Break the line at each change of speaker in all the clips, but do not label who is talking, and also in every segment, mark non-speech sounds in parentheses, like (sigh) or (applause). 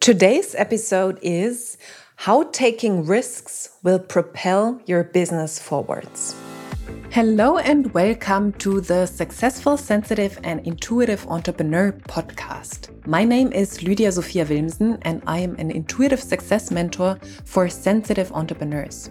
Today's episode is how taking risks will propel your business forwards. Hello and welcome to the Successful, Sensitive and Intuitive Entrepreneur podcast. My name is Lydia Sophia Wilmsen and I am an intuitive success mentor for sensitive entrepreneurs.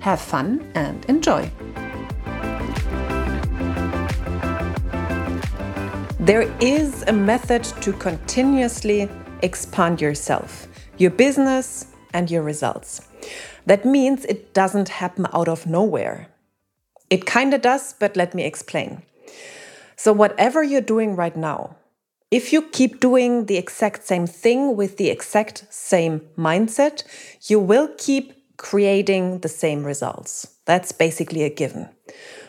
Have fun and enjoy. There is a method to continuously expand yourself, your business, and your results. That means it doesn't happen out of nowhere. It kind of does, but let me explain. So, whatever you're doing right now, if you keep doing the exact same thing with the exact same mindset, you will keep creating the same results. That's basically a given.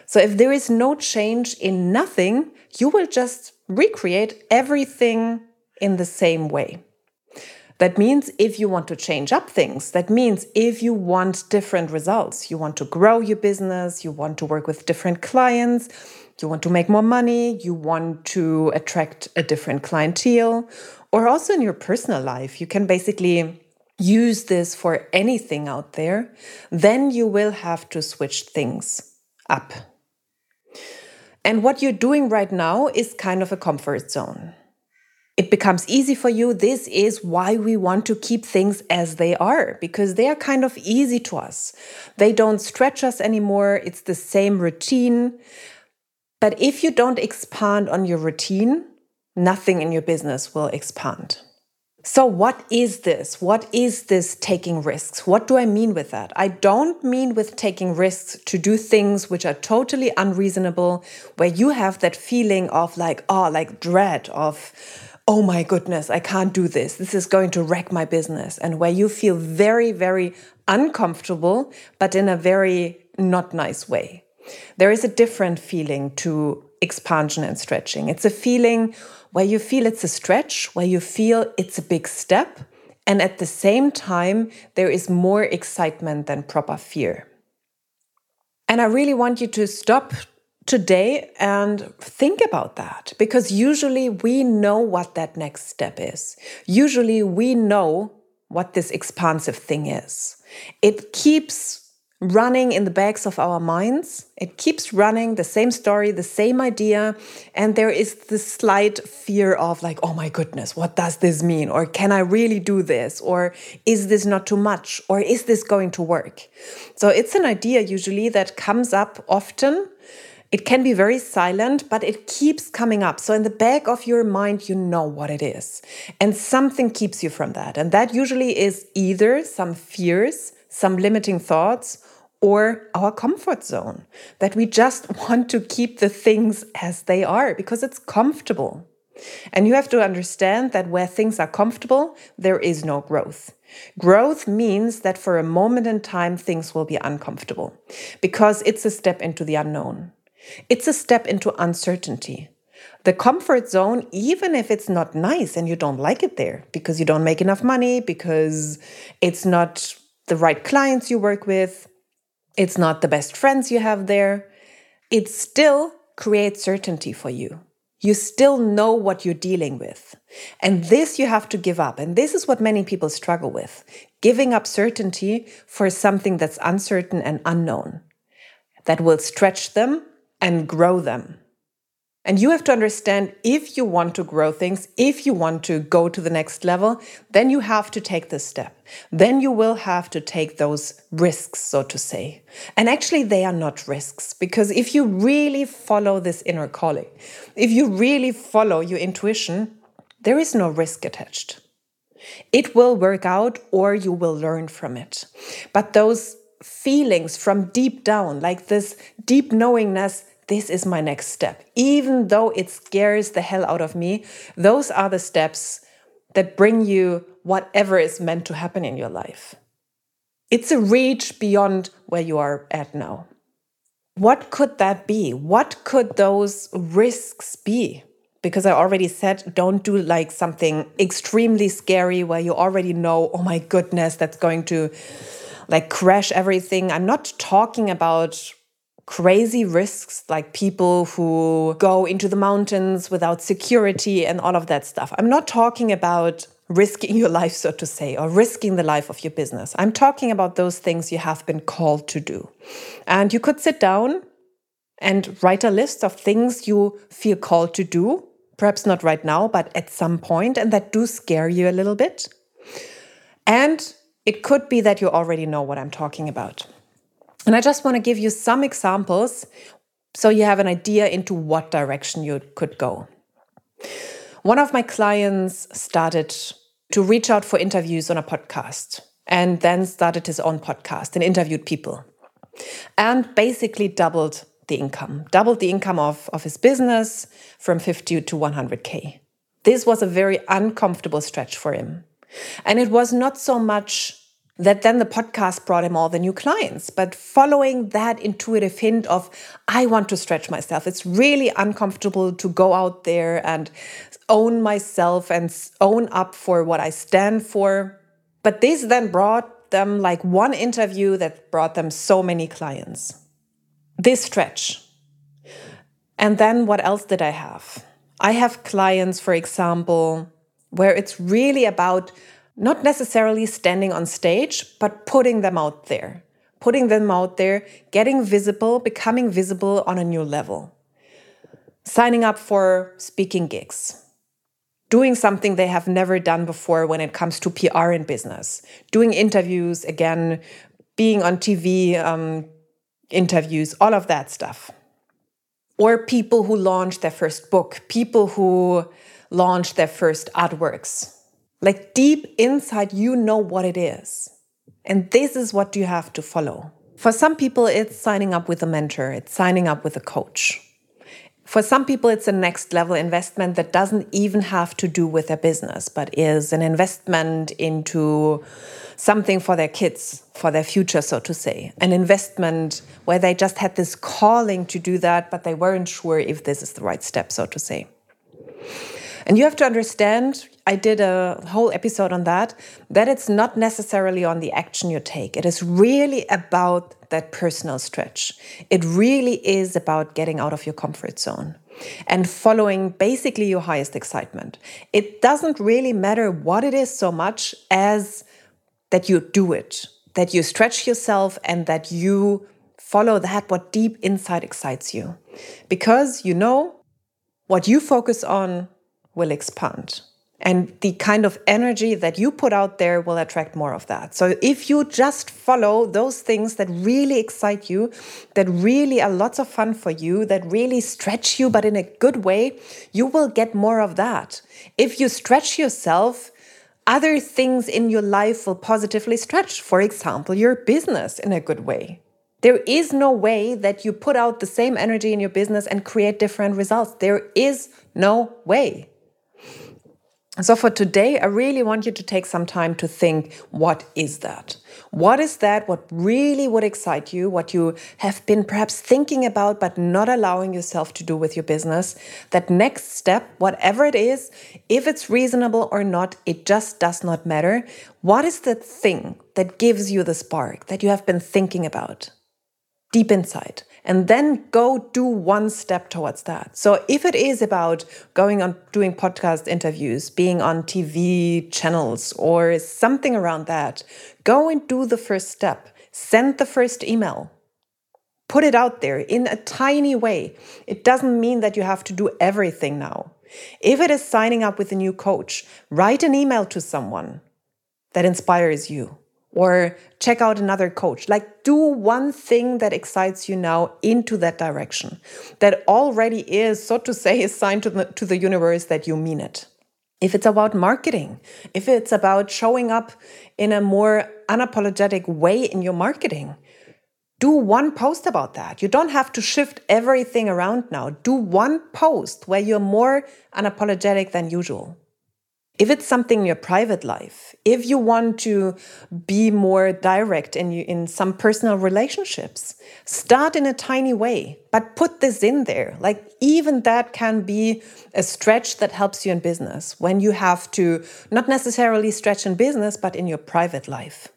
So if there is no change in nothing, you will just recreate everything in the same way. That means if you want to change up things, that means if you want different results, you want to grow your business, you want to work with different clients, you want to make more money, you want to attract a different clientele, or also in your personal life, you can basically use this for anything out there, then you will have to switch things up. And what you're doing right now is kind of a comfort zone. It becomes easy for you. This is why we want to keep things as they are, because they are kind of easy to us. They don't stretch us anymore. It's the same routine. But if you don't expand on your routine, nothing in your business will expand. So, what is this? What is this taking risks? What do I mean with that? I don't mean with taking risks to do things which are totally unreasonable, where you have that feeling of like, oh, like dread of, oh my goodness, I can't do this. This is going to wreck my business. And where you feel very, very uncomfortable, but in a very not nice way. There is a different feeling to expansion and stretching. It's a feeling where you feel it's a stretch, where you feel it's a big step, and at the same time, there is more excitement than proper fear. And I really want you to stop today and think about that because usually we know what that next step is. Usually we know what this expansive thing is. It keeps running in the backs of our minds. It keeps running the same story, the same idea. And there is this slight fear of, like, oh my goodness, what does this mean? Or can I really do this? Or is this not too much? Or is this going to work? So it's an idea usually that comes up often. It can be very silent, but it keeps coming up. So, in the back of your mind, you know what it is. And something keeps you from that. And that usually is either some fears, some limiting thoughts, or our comfort zone, that we just want to keep the things as they are because it's comfortable. And you have to understand that where things are comfortable, there is no growth. Growth means that for a moment in time, things will be uncomfortable because it's a step into the unknown. It's a step into uncertainty. The comfort zone, even if it's not nice and you don't like it there because you don't make enough money, because it's not the right clients you work with, it's not the best friends you have there. It still creates certainty for you. You still know what you're dealing with. And this you have to give up. And this is what many people struggle with giving up certainty for something that's uncertain and unknown, that will stretch them and grow them. And you have to understand if you want to grow things, if you want to go to the next level, then you have to take this step. Then you will have to take those risks, so to say. And actually, they are not risks because if you really follow this inner calling, if you really follow your intuition, there is no risk attached. It will work out or you will learn from it. But those feelings from deep down, like this deep knowingness, this is my next step. Even though it scares the hell out of me, those are the steps that bring you whatever is meant to happen in your life. It's a reach beyond where you are at now. What could that be? What could those risks be? Because I already said, don't do like something extremely scary where you already know, oh my goodness, that's going to like crash everything. I'm not talking about crazy risks like people who go into the mountains without security and all of that stuff. I'm not talking about risking your life, so to say, or risking the life of your business. I'm talking about those things you have been called to do. And you could sit down and write a list of things you feel called to do, perhaps not right now, but at some point, and that do scare you a little bit. And it could be that you already know what I'm talking about. And I just want to give you some examples so you have an idea into what direction you could go. One of my clients started to reach out for interviews on a podcast and then started his own podcast and interviewed people and basically doubled the income, doubled the income of, of his business from 50 to 100K. This was a very uncomfortable stretch for him. And it was not so much that then the podcast brought him all the new clients. But following that intuitive hint of, I want to stretch myself, it's really uncomfortable to go out there and own myself and own up for what I stand for. But this then brought them like one interview that brought them so many clients. This stretch. And then what else did I have? I have clients, for example, where it's really about not necessarily standing on stage, but putting them out there, putting them out there, getting visible, becoming visible on a new level, signing up for speaking gigs, doing something they have never done before when it comes to PR in business, doing interviews again, being on TV um, interviews, all of that stuff. Or people who launched their first book, people who launched their first artworks like deep inside, you know what it is. And this is what you have to follow. For some people, it's signing up with a mentor, it's signing up with a coach. For some people, it's a next level investment that doesn't even have to do with their business, but is an investment into something for their kids, for their future, so to say. An investment where they just had this calling to do that, but they weren't sure if this is the right step, so to say. And you have to understand, I did a whole episode on that, that it's not necessarily on the action you take. It is really about that personal stretch. It really is about getting out of your comfort zone and following basically your highest excitement. It doesn't really matter what it is so much as that you do it, that you stretch yourself and that you follow that what deep inside excites you. Because you know what you focus on will expand. And the kind of energy that you put out there will attract more of that. So if you just follow those things that really excite you, that really are lots of fun for you, that really stretch you, but in a good way, you will get more of that. If you stretch yourself, other things in your life will positively stretch. For example, your business in a good way. There is no way that you put out the same energy in your business and create different results. There is no way. So, for today, I really want you to take some time to think what is that? What is that? What really would excite you? What you have been perhaps thinking about but not allowing yourself to do with your business? That next step, whatever it is, if it's reasonable or not, it just does not matter. What is the thing that gives you the spark that you have been thinking about deep inside? And then go do one step towards that. So if it is about going on doing podcast interviews, being on TV channels or something around that, go and do the first step. Send the first email. Put it out there in a tiny way. It doesn't mean that you have to do everything now. If it is signing up with a new coach, write an email to someone that inspires you or check out another coach. Like, do one thing that excites you now into that direction that already is, so to say, (laughs) a sign to the, to the universe that you mean it. If it's about marketing, if it's about showing up in a more unapologetic way in your marketing, do one post about that. You don't have to shift everything around now. Do one post where you're more unapologetic than usual. If it's something in your private life, if you want to be more direct in, in some personal relationships, start in a tiny way, but put this in there. Like, even that can be a stretch that helps you in business when you have to not necessarily stretch in business, but in your private life.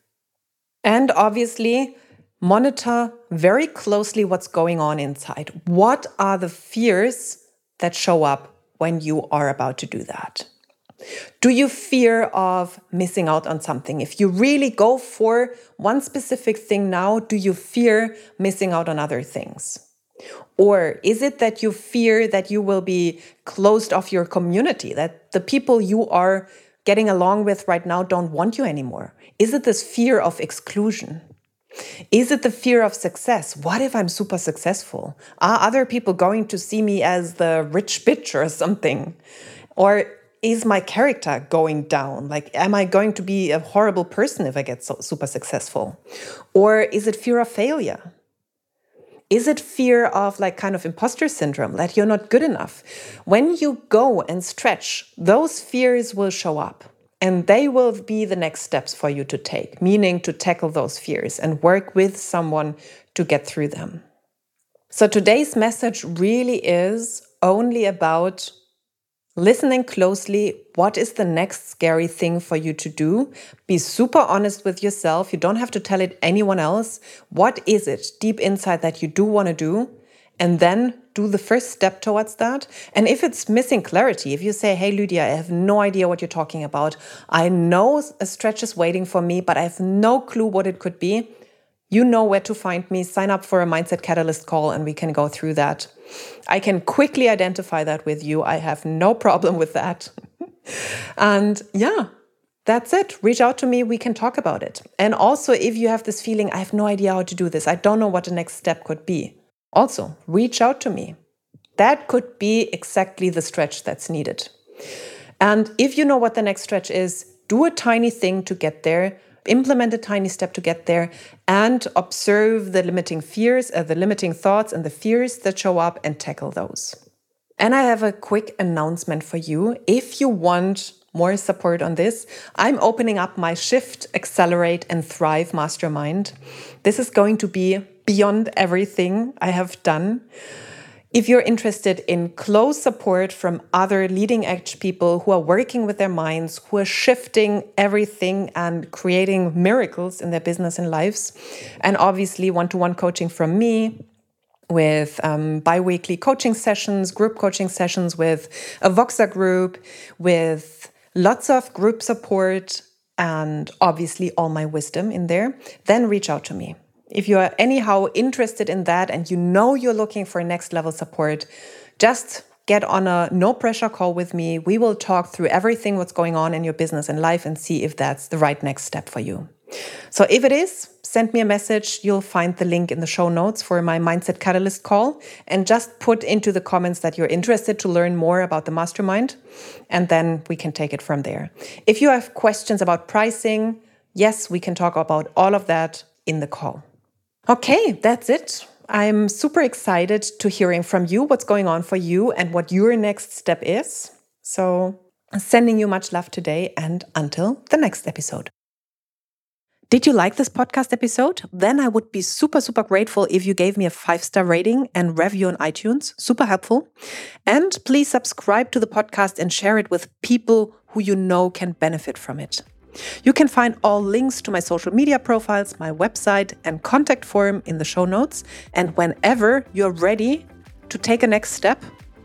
And obviously, monitor very closely what's going on inside. What are the fears that show up when you are about to do that? Do you fear of missing out on something? If you really go for one specific thing now, do you fear missing out on other things? Or is it that you fear that you will be closed off your community, that the people you are getting along with right now don't want you anymore? Is it this fear of exclusion? Is it the fear of success? What if I'm super successful? Are other people going to see me as the rich bitch or something? Or is my character going down? Like, am I going to be a horrible person if I get so super successful? Or is it fear of failure? Is it fear of like kind of imposter syndrome, that you're not good enough? When you go and stretch, those fears will show up and they will be the next steps for you to take, meaning to tackle those fears and work with someone to get through them. So today's message really is only about Listening closely, what is the next scary thing for you to do? Be super honest with yourself. You don't have to tell it anyone else. What is it deep inside that you do want to do? And then do the first step towards that. And if it's missing clarity, if you say, Hey, Lydia, I have no idea what you're talking about. I know a stretch is waiting for me, but I have no clue what it could be. You know where to find me. Sign up for a Mindset Catalyst call and we can go through that. I can quickly identify that with you. I have no (laughs) problem with that. and yeah, that's it. Reach out to me. We can talk about it. And also, if you have this feeling, I have no idea how to do this, I don't know what the next step could be, also reach out to me. That could be exactly the stretch that's needed. And if you know what the next stretch is, do a tiny thing to get there implement a tiny step to get there and observe the limiting fears, uh, the limiting thoughts, and the fears that show up and tackle those. And I have a quick announcement for you. If you want more support on this, I'm opening up my Shift, Accelerate, and Thrive Mastermind. This is going to be beyond everything I have done. If you're interested in close support from other leading edge people who are working with their minds, who are shifting everything and creating miracles in their business and lives, and obviously one to one coaching from me, with um, bi weekly coaching sessions, group coaching sessions, with a Voxer group, with lots of group support, and obviously all my wisdom in there, then reach out to me. If you are anyhow interested in that and you know you're looking for next level support, just get on a no pressure call with me. We will talk through everything what's going on in your business and life and see if that's the right next step for you. So if it is, send me a message. You'll find the link in the show notes for my Mindset Catalyst call and just put into the comments that you're interested to learn more about the mastermind and then we can take it from there. If you have questions about pricing, yes, we can talk about all of that in the call. Okay, that's it. I'm super excited to hearing from you what's going on for you and what your next step is. So, sending you much love today and until the next episode. Did you like this podcast episode? Then I would be super, super grateful if you gave me a five star rating and review on iTunes. Super helpful. And please subscribe to the podcast and share it with people who you know can benefit from it. You can find all links to my social media profiles, my website, and contact form in the show notes. And whenever you're ready to take a next step,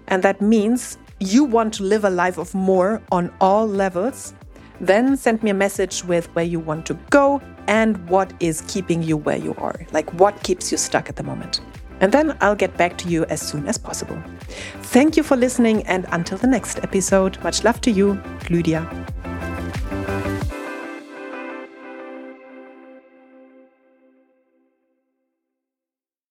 and that means you want to live a life of more on all levels, then send me a message with where you want to go and what is keeping you where you are, like what keeps you stuck at the moment. And then I'll get back to you as soon as possible. Thank you for listening, and until the next episode, much love to you, Lydia.